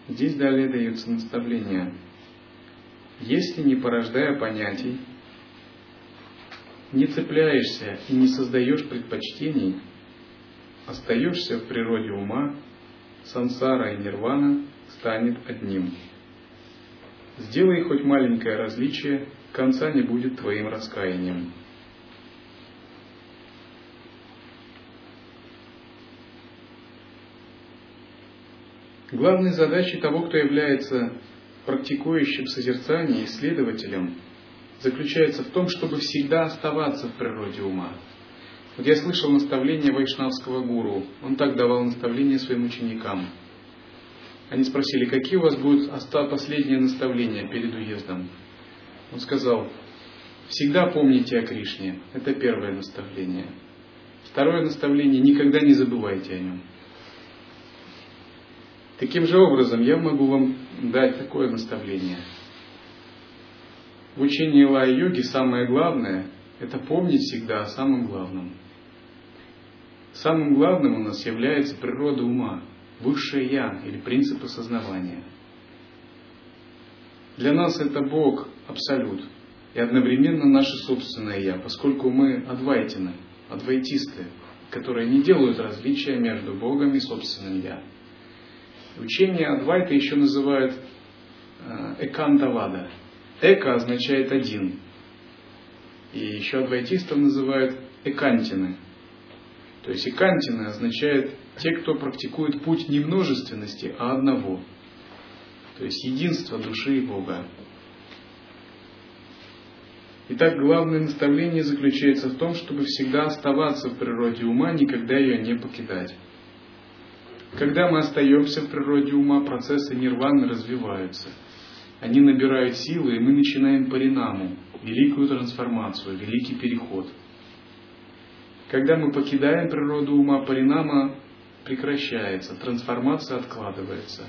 Speaker 1: Здесь далее дается наставление. Если не порождая понятий, не цепляешься и не создаешь предпочтений, остаешься в природе ума, сансара и нирвана станет одним. Сделай хоть маленькое различие, конца не будет твоим раскаянием. Главной задачей того, кто является практикующим созерцание, исследователем, заключается в том, чтобы всегда оставаться в природе ума. Вот я слышал наставление вайшнавского гуру. Он так давал наставления своим ученикам. Они спросили, какие у вас будут последние наставления перед уездом. Он сказал, всегда помните о Кришне. Это первое наставление. Второе наставление, никогда не забывайте о нем. Таким же образом, я могу вам дать такое наставление. В учении лай-йоги самое главное – это помнить всегда о самом главном. Самым главным у нас является природа ума, высшее Я или принцип осознавания. Для нас это Бог – абсолют, и одновременно наше собственное Я, поскольку мы адвайтины, адвайтисты, которые не делают различия между Богом и собственным Я – Учение Адвайта еще называют э, Экантавада. Эка означает один. И еще адвайтистов называют экантины. То есть экантины означает те, кто практикует путь не множественности, а одного. То есть единство души и Бога. Итак, главное наставление заключается в том, чтобы всегда оставаться в природе ума, никогда ее не покидать. Когда мы остаемся в природе ума, процессы нирваны развиваются. Они набирают силы, и мы начинаем паринаму, великую трансформацию, великий переход. Когда мы покидаем природу ума, паринама прекращается, трансформация откладывается,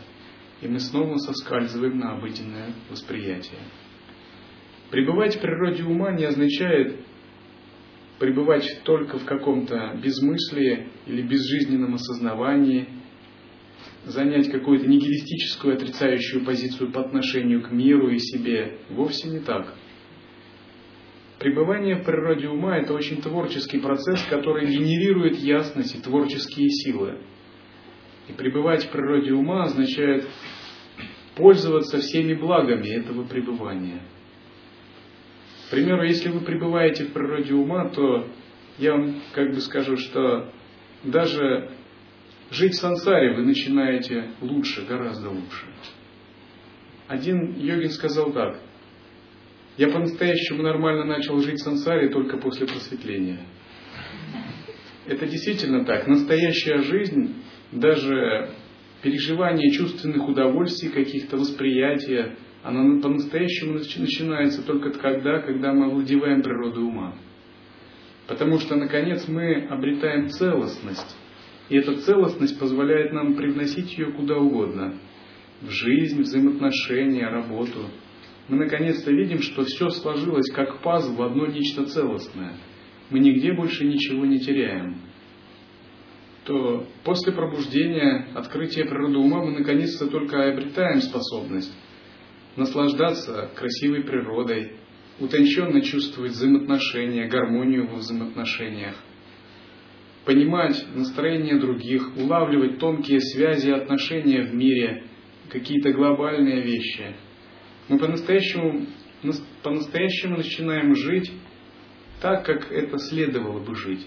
Speaker 1: и мы снова соскальзываем на обыденное восприятие. Пребывать в природе ума не означает пребывать только в каком-то безмыслии или безжизненном осознавании – занять какую-то нигилистическую отрицающую позицию по отношению к миру и себе. Вовсе не так. Пребывание в природе ума – это очень творческий процесс, который генерирует ясность и творческие силы. И пребывать в природе ума означает пользоваться всеми благами этого пребывания. К примеру, если вы пребываете в природе ума, то я вам как бы скажу, что даже Жить в сансаре вы начинаете лучше, гораздо лучше. Один йогин сказал так. Я по-настоящему нормально начал жить в сансаре только после просветления. Это действительно так. Настоящая жизнь, даже переживание чувственных удовольствий, каких-то восприятия, она по-настоящему начинается только тогда, когда мы овладеваем природой ума. Потому что, наконец, мы обретаем целостность и эта целостность позволяет нам привносить ее куда угодно. В жизнь, взаимоотношения, работу. Мы наконец-то видим, что все сложилось как пазл в одно нечто целостное. Мы нигде больше ничего не теряем. То после пробуждения, открытия природы ума мы наконец-то только обретаем способность наслаждаться красивой природой, утонченно чувствовать взаимоотношения, гармонию во взаимоотношениях, понимать настроение других, улавливать тонкие связи и отношения в мире, какие-то глобальные вещи. Мы по-настоящему, по-настоящему начинаем жить так, как это следовало бы жить.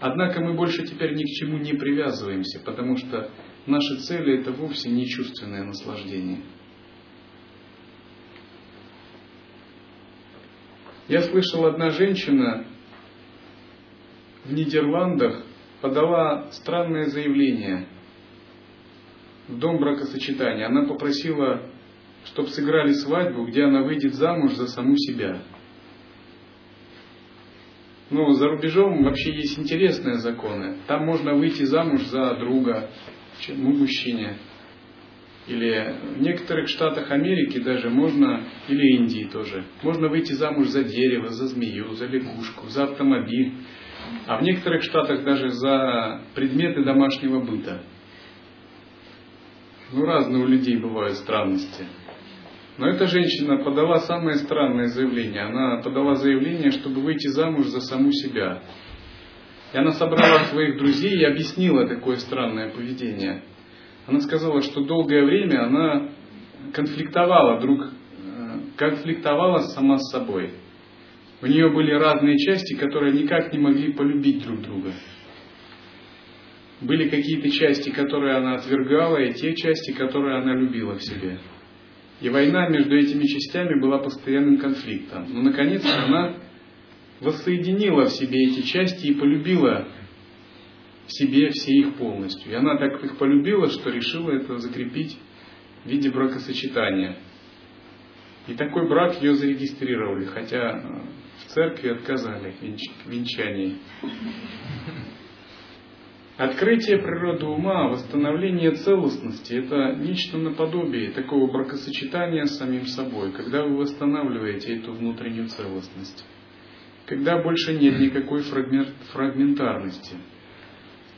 Speaker 1: Однако мы больше теперь ни к чему не привязываемся, потому что наши цели это вовсе не чувственное наслаждение. Я слышал, одна женщина в Нидерландах подала странное заявление в дом бракосочетания. Она попросила, чтобы сыграли свадьбу, где она выйдет замуж за саму себя. Ну, за рубежом вообще есть интересные законы. Там можно выйти замуж за друга, ну, мужчине. Или в некоторых штатах Америки даже можно, или Индии тоже, можно выйти замуж за дерево, за змею, за лягушку, за автомобиль а в некоторых штатах даже за предметы домашнего быта. Ну, разные у людей бывают странности. Но эта женщина подала самое странное заявление. Она подала заявление, чтобы выйти замуж за саму себя. И она собрала своих друзей и объяснила такое странное поведение. Она сказала, что долгое время она конфликтовала друг, э, конфликтовала сама с собой. У нее были разные части, которые никак не могли полюбить друг друга. Были какие-то части, которые она отвергала, и те части, которые она любила в себе. И война между этими частями была постоянным конфликтом. Но, наконец, она воссоединила в себе эти части и полюбила в себе все их полностью. И она так их полюбила, что решила это закрепить в виде бракосочетания. И такой брак ее зарегистрировали, хотя э, церкви отказали в венчании. Открытие природы ума, восстановление целостности – это нечто наподобие такого бракосочетания с самим собой, когда вы восстанавливаете эту внутреннюю целостность, когда больше нет никакой фрагментарности.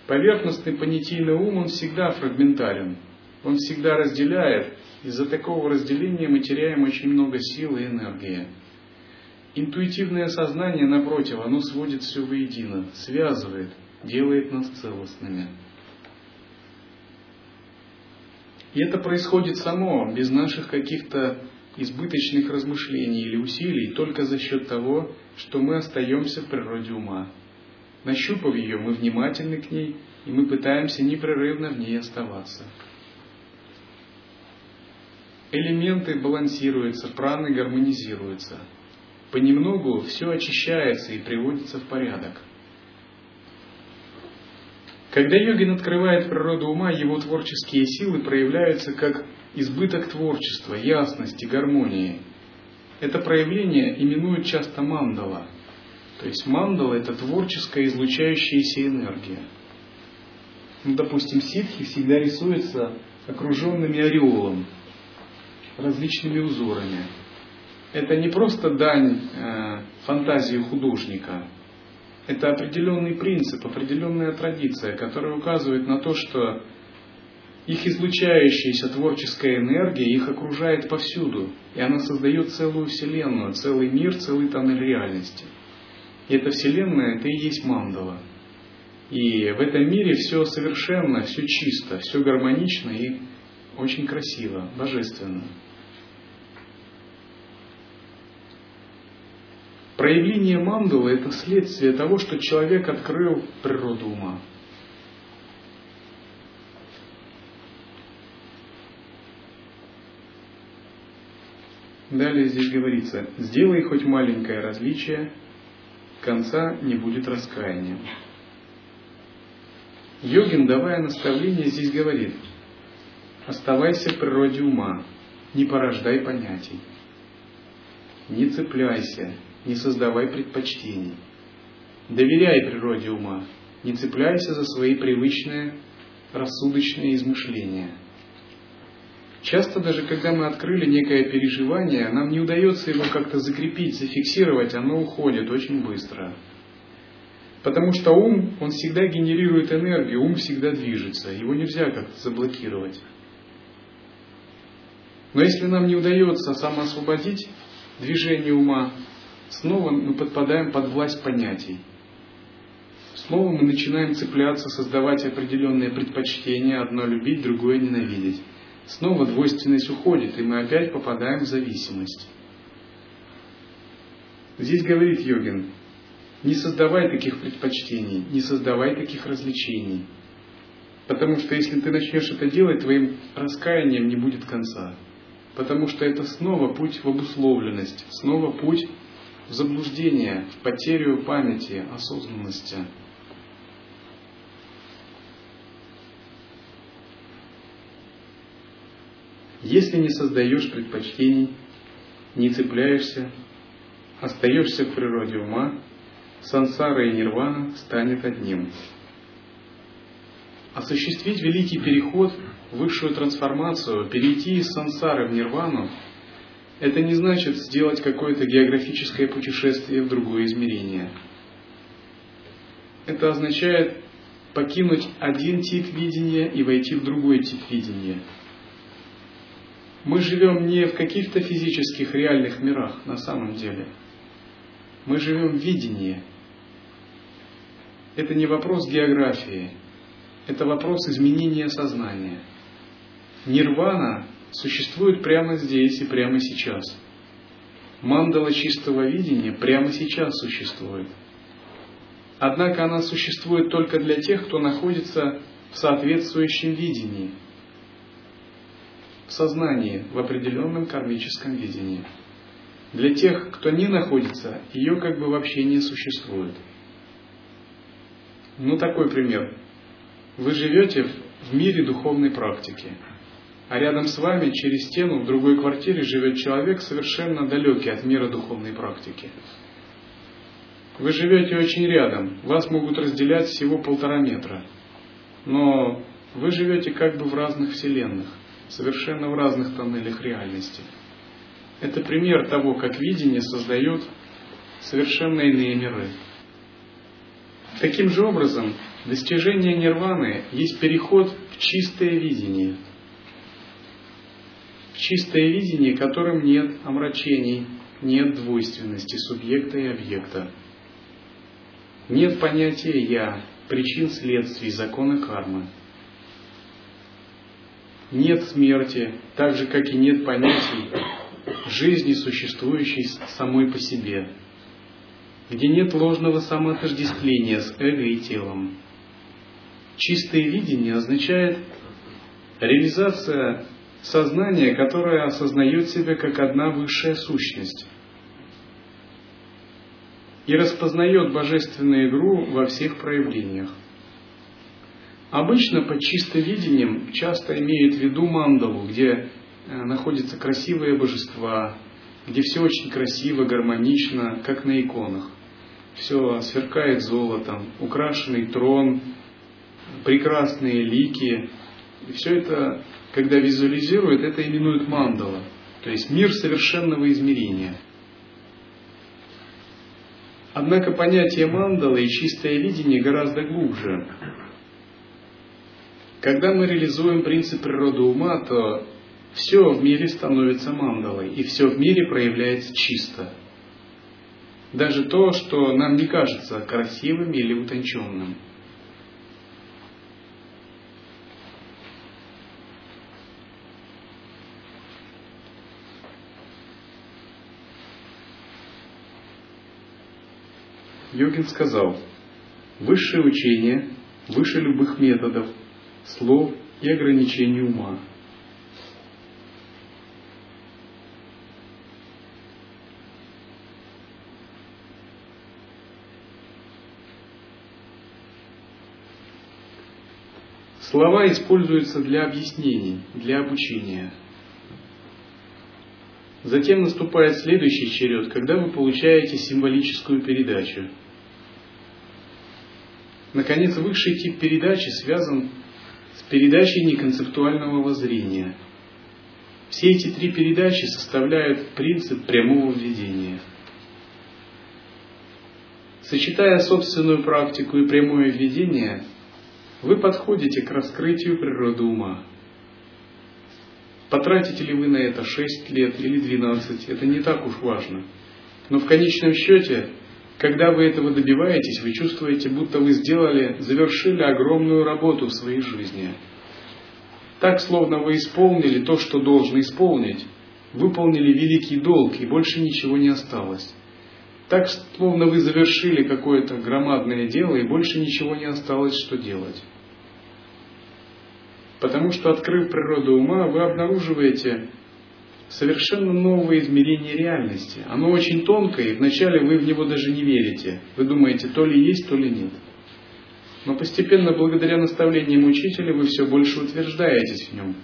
Speaker 1: Поверхностный понятийный ум, он всегда фрагментарен, он всегда разделяет, из-за такого разделения мы теряем очень много сил и энергии. Интуитивное сознание, напротив, оно сводит все воедино, связывает – делает нас целостными. И это происходит само, без наших каких-то избыточных размышлений или усилий, только за счет того, что мы остаемся в природе ума. Нащупав ее, мы внимательны к ней, и мы пытаемся непрерывно в ней оставаться. Элементы балансируются, праны гармонизируются. Понемногу все очищается и приводится в порядок – когда йогин открывает природу ума, его творческие силы проявляются как избыток творчества, ясности, гармонии. Это проявление именуют часто мандала. То есть мандала – это творческая излучающаяся энергия. Ну, допустим, ситхи всегда рисуются окруженными ореолом, различными узорами. Это не просто дань э, фантазии художника – это определенный принцип, определенная традиция, которая указывает на то, что их излучающаяся творческая энергия их окружает повсюду, и она создает целую вселенную, целый мир, целый тоннель реальности. И эта вселенная – это и есть мандала. И в этом мире все совершенно, все чисто, все гармонично и очень красиво, божественно. Проявление мандалы – это следствие того, что человек открыл природу ума. Далее здесь говорится, сделай хоть маленькое различие, конца не будет раскаяния. Йогин, давая наставление, здесь говорит, оставайся в природе ума, не порождай понятий, не цепляйся, не создавай предпочтений. Доверяй природе ума, не цепляйся за свои привычные рассудочные измышления. Часто даже когда мы открыли некое переживание, нам не удается его как-то закрепить, зафиксировать, оно уходит очень быстро. Потому что ум, он всегда генерирует энергию, ум всегда движется, его нельзя как-то заблокировать. Но если нам не удается самоосвободить движение ума, снова мы подпадаем под власть понятий. Снова мы начинаем цепляться, создавать определенные предпочтения, одно любить, другое ненавидеть. Снова двойственность уходит, и мы опять попадаем в зависимость. Здесь говорит йогин, не создавай таких предпочтений, не создавай таких развлечений. Потому что если ты начнешь это делать, твоим раскаянием не будет конца. Потому что это снова путь в обусловленность, снова путь в заблуждение, в потерю памяти, осознанности. Если не создаешь предпочтений, не цепляешься, остаешься в природе ума, сансара и нирвана станет одним. Осуществить великий переход, высшую трансформацию, перейти из сансары в нирвану – это не значит сделать какое-то географическое путешествие в другое измерение. Это означает покинуть один тип видения и войти в другой тип видения. Мы живем не в каких-то физических реальных мирах на самом деле. Мы живем в видении. Это не вопрос географии, это вопрос изменения сознания. Нирвана существует прямо здесь и прямо сейчас. Мандала чистого видения прямо сейчас существует. Однако она существует только для тех, кто находится в соответствующем видении, в сознании, в определенном кармическом видении. Для тех, кто не находится, ее как бы вообще не существует. Ну, такой пример. Вы живете в мире духовной практики, а рядом с вами через стену в другой квартире живет человек, совершенно далекий от мира духовной практики. Вы живете очень рядом, вас могут разделять всего полтора метра, но вы живете как бы в разных вселенных, совершенно в разных тоннелях реальности. Это пример того, как видение создает совершенно иные миры. Таким же образом, достижение нирваны есть переход в чистое видение. В чистое видение, которым нет омрачений, нет двойственности субъекта и объекта. Нет понятия «я», причин следствий, закона кармы. Нет смерти, так же, как и нет понятий жизни, существующей самой по себе, где нет ложного самоотождествления с эго и телом. Чистое видение означает реализация сознания, которое осознает себя как одна высшая сущность – и распознает божественную игру во всех проявлениях. Обычно под чистовидением часто имеют в виду мандалу, где э, находятся красивые божества, где все очень красиво, гармонично, как на иконах. Все сверкает золотом, украшенный трон, прекрасные лики. И все это, когда визуализируют, это именуют мандала, то есть мир совершенного измерения – Однако понятие мандалы и чистое видение гораздо глубже. Когда мы реализуем принцип природы ума, то все в мире становится мандалой, и все в мире проявляется чисто. Даже то, что нам не кажется красивым или утонченным – Йогин сказал, высшее учение выше любых методов, слов и ограничений ума. Слова используются для объяснений, для обучения. Затем наступает следующий черед, когда вы получаете символическую передачу – Наконец, высший тип передачи связан с передачей неконцептуального воззрения. Все эти три передачи составляют принцип прямого введения. Сочетая собственную практику и прямое введение, вы подходите к раскрытию природы ума. Потратите ли вы на это 6 лет или 12, это не так уж важно. Но в конечном счете когда вы этого добиваетесь, вы чувствуете, будто вы сделали, завершили огромную работу в своей жизни. Так, словно вы исполнили то, что должны исполнить, выполнили великий долг, и больше ничего не осталось. Так, словно вы завершили какое-то громадное дело, и больше ничего не осталось, что делать. Потому что, открыв природу ума, вы обнаруживаете совершенно новое измерение реальности. Оно очень тонкое, и вначале вы в него даже не верите. Вы думаете, то ли есть, то ли нет. Но постепенно, благодаря наставлениям учителя, вы все больше утверждаетесь в нем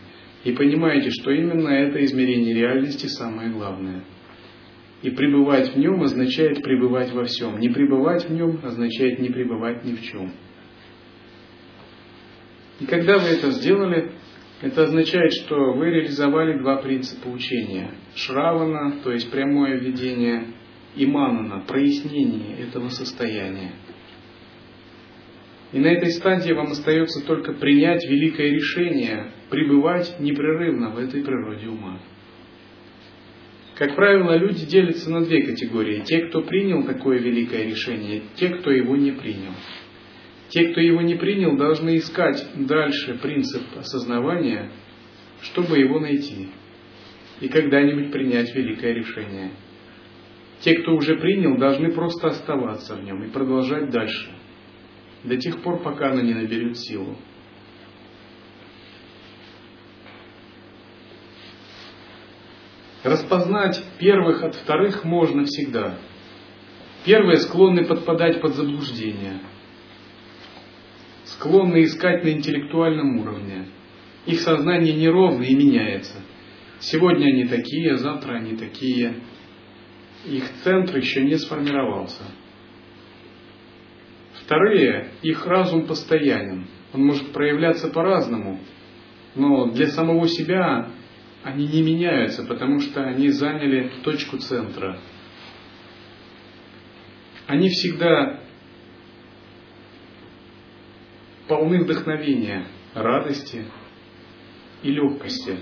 Speaker 1: и понимаете, что именно это измерение реальности самое главное. И пребывать в нем означает пребывать во всем. Не пребывать в нем означает не пребывать ни в чем. И когда вы это сделали, это означает, что вы реализовали два принципа учения. Шравана, то есть прямое видение, и манана, прояснение этого состояния. И на этой стадии вам остается только принять великое решение пребывать непрерывно в этой природе ума. Как правило, люди делятся на две категории. Те, кто принял такое великое решение, те, кто его не принял. Те, кто его не принял, должны искать дальше принцип осознавания, чтобы его найти и когда-нибудь принять великое решение. Те, кто уже принял, должны просто оставаться в нем и продолжать дальше, до тех пор, пока оно не наберет силу. Распознать первых от вторых можно всегда. Первые склонны подпадать под заблуждение – склонны искать на интеллектуальном уровне. Их сознание неровно и меняется. Сегодня они такие, завтра они такие. Их центр еще не сформировался. Вторые, их разум постоянен. Он может проявляться по-разному, но для самого себя они не меняются, потому что они заняли точку центра. Они всегда полны вдохновения, радости и легкости.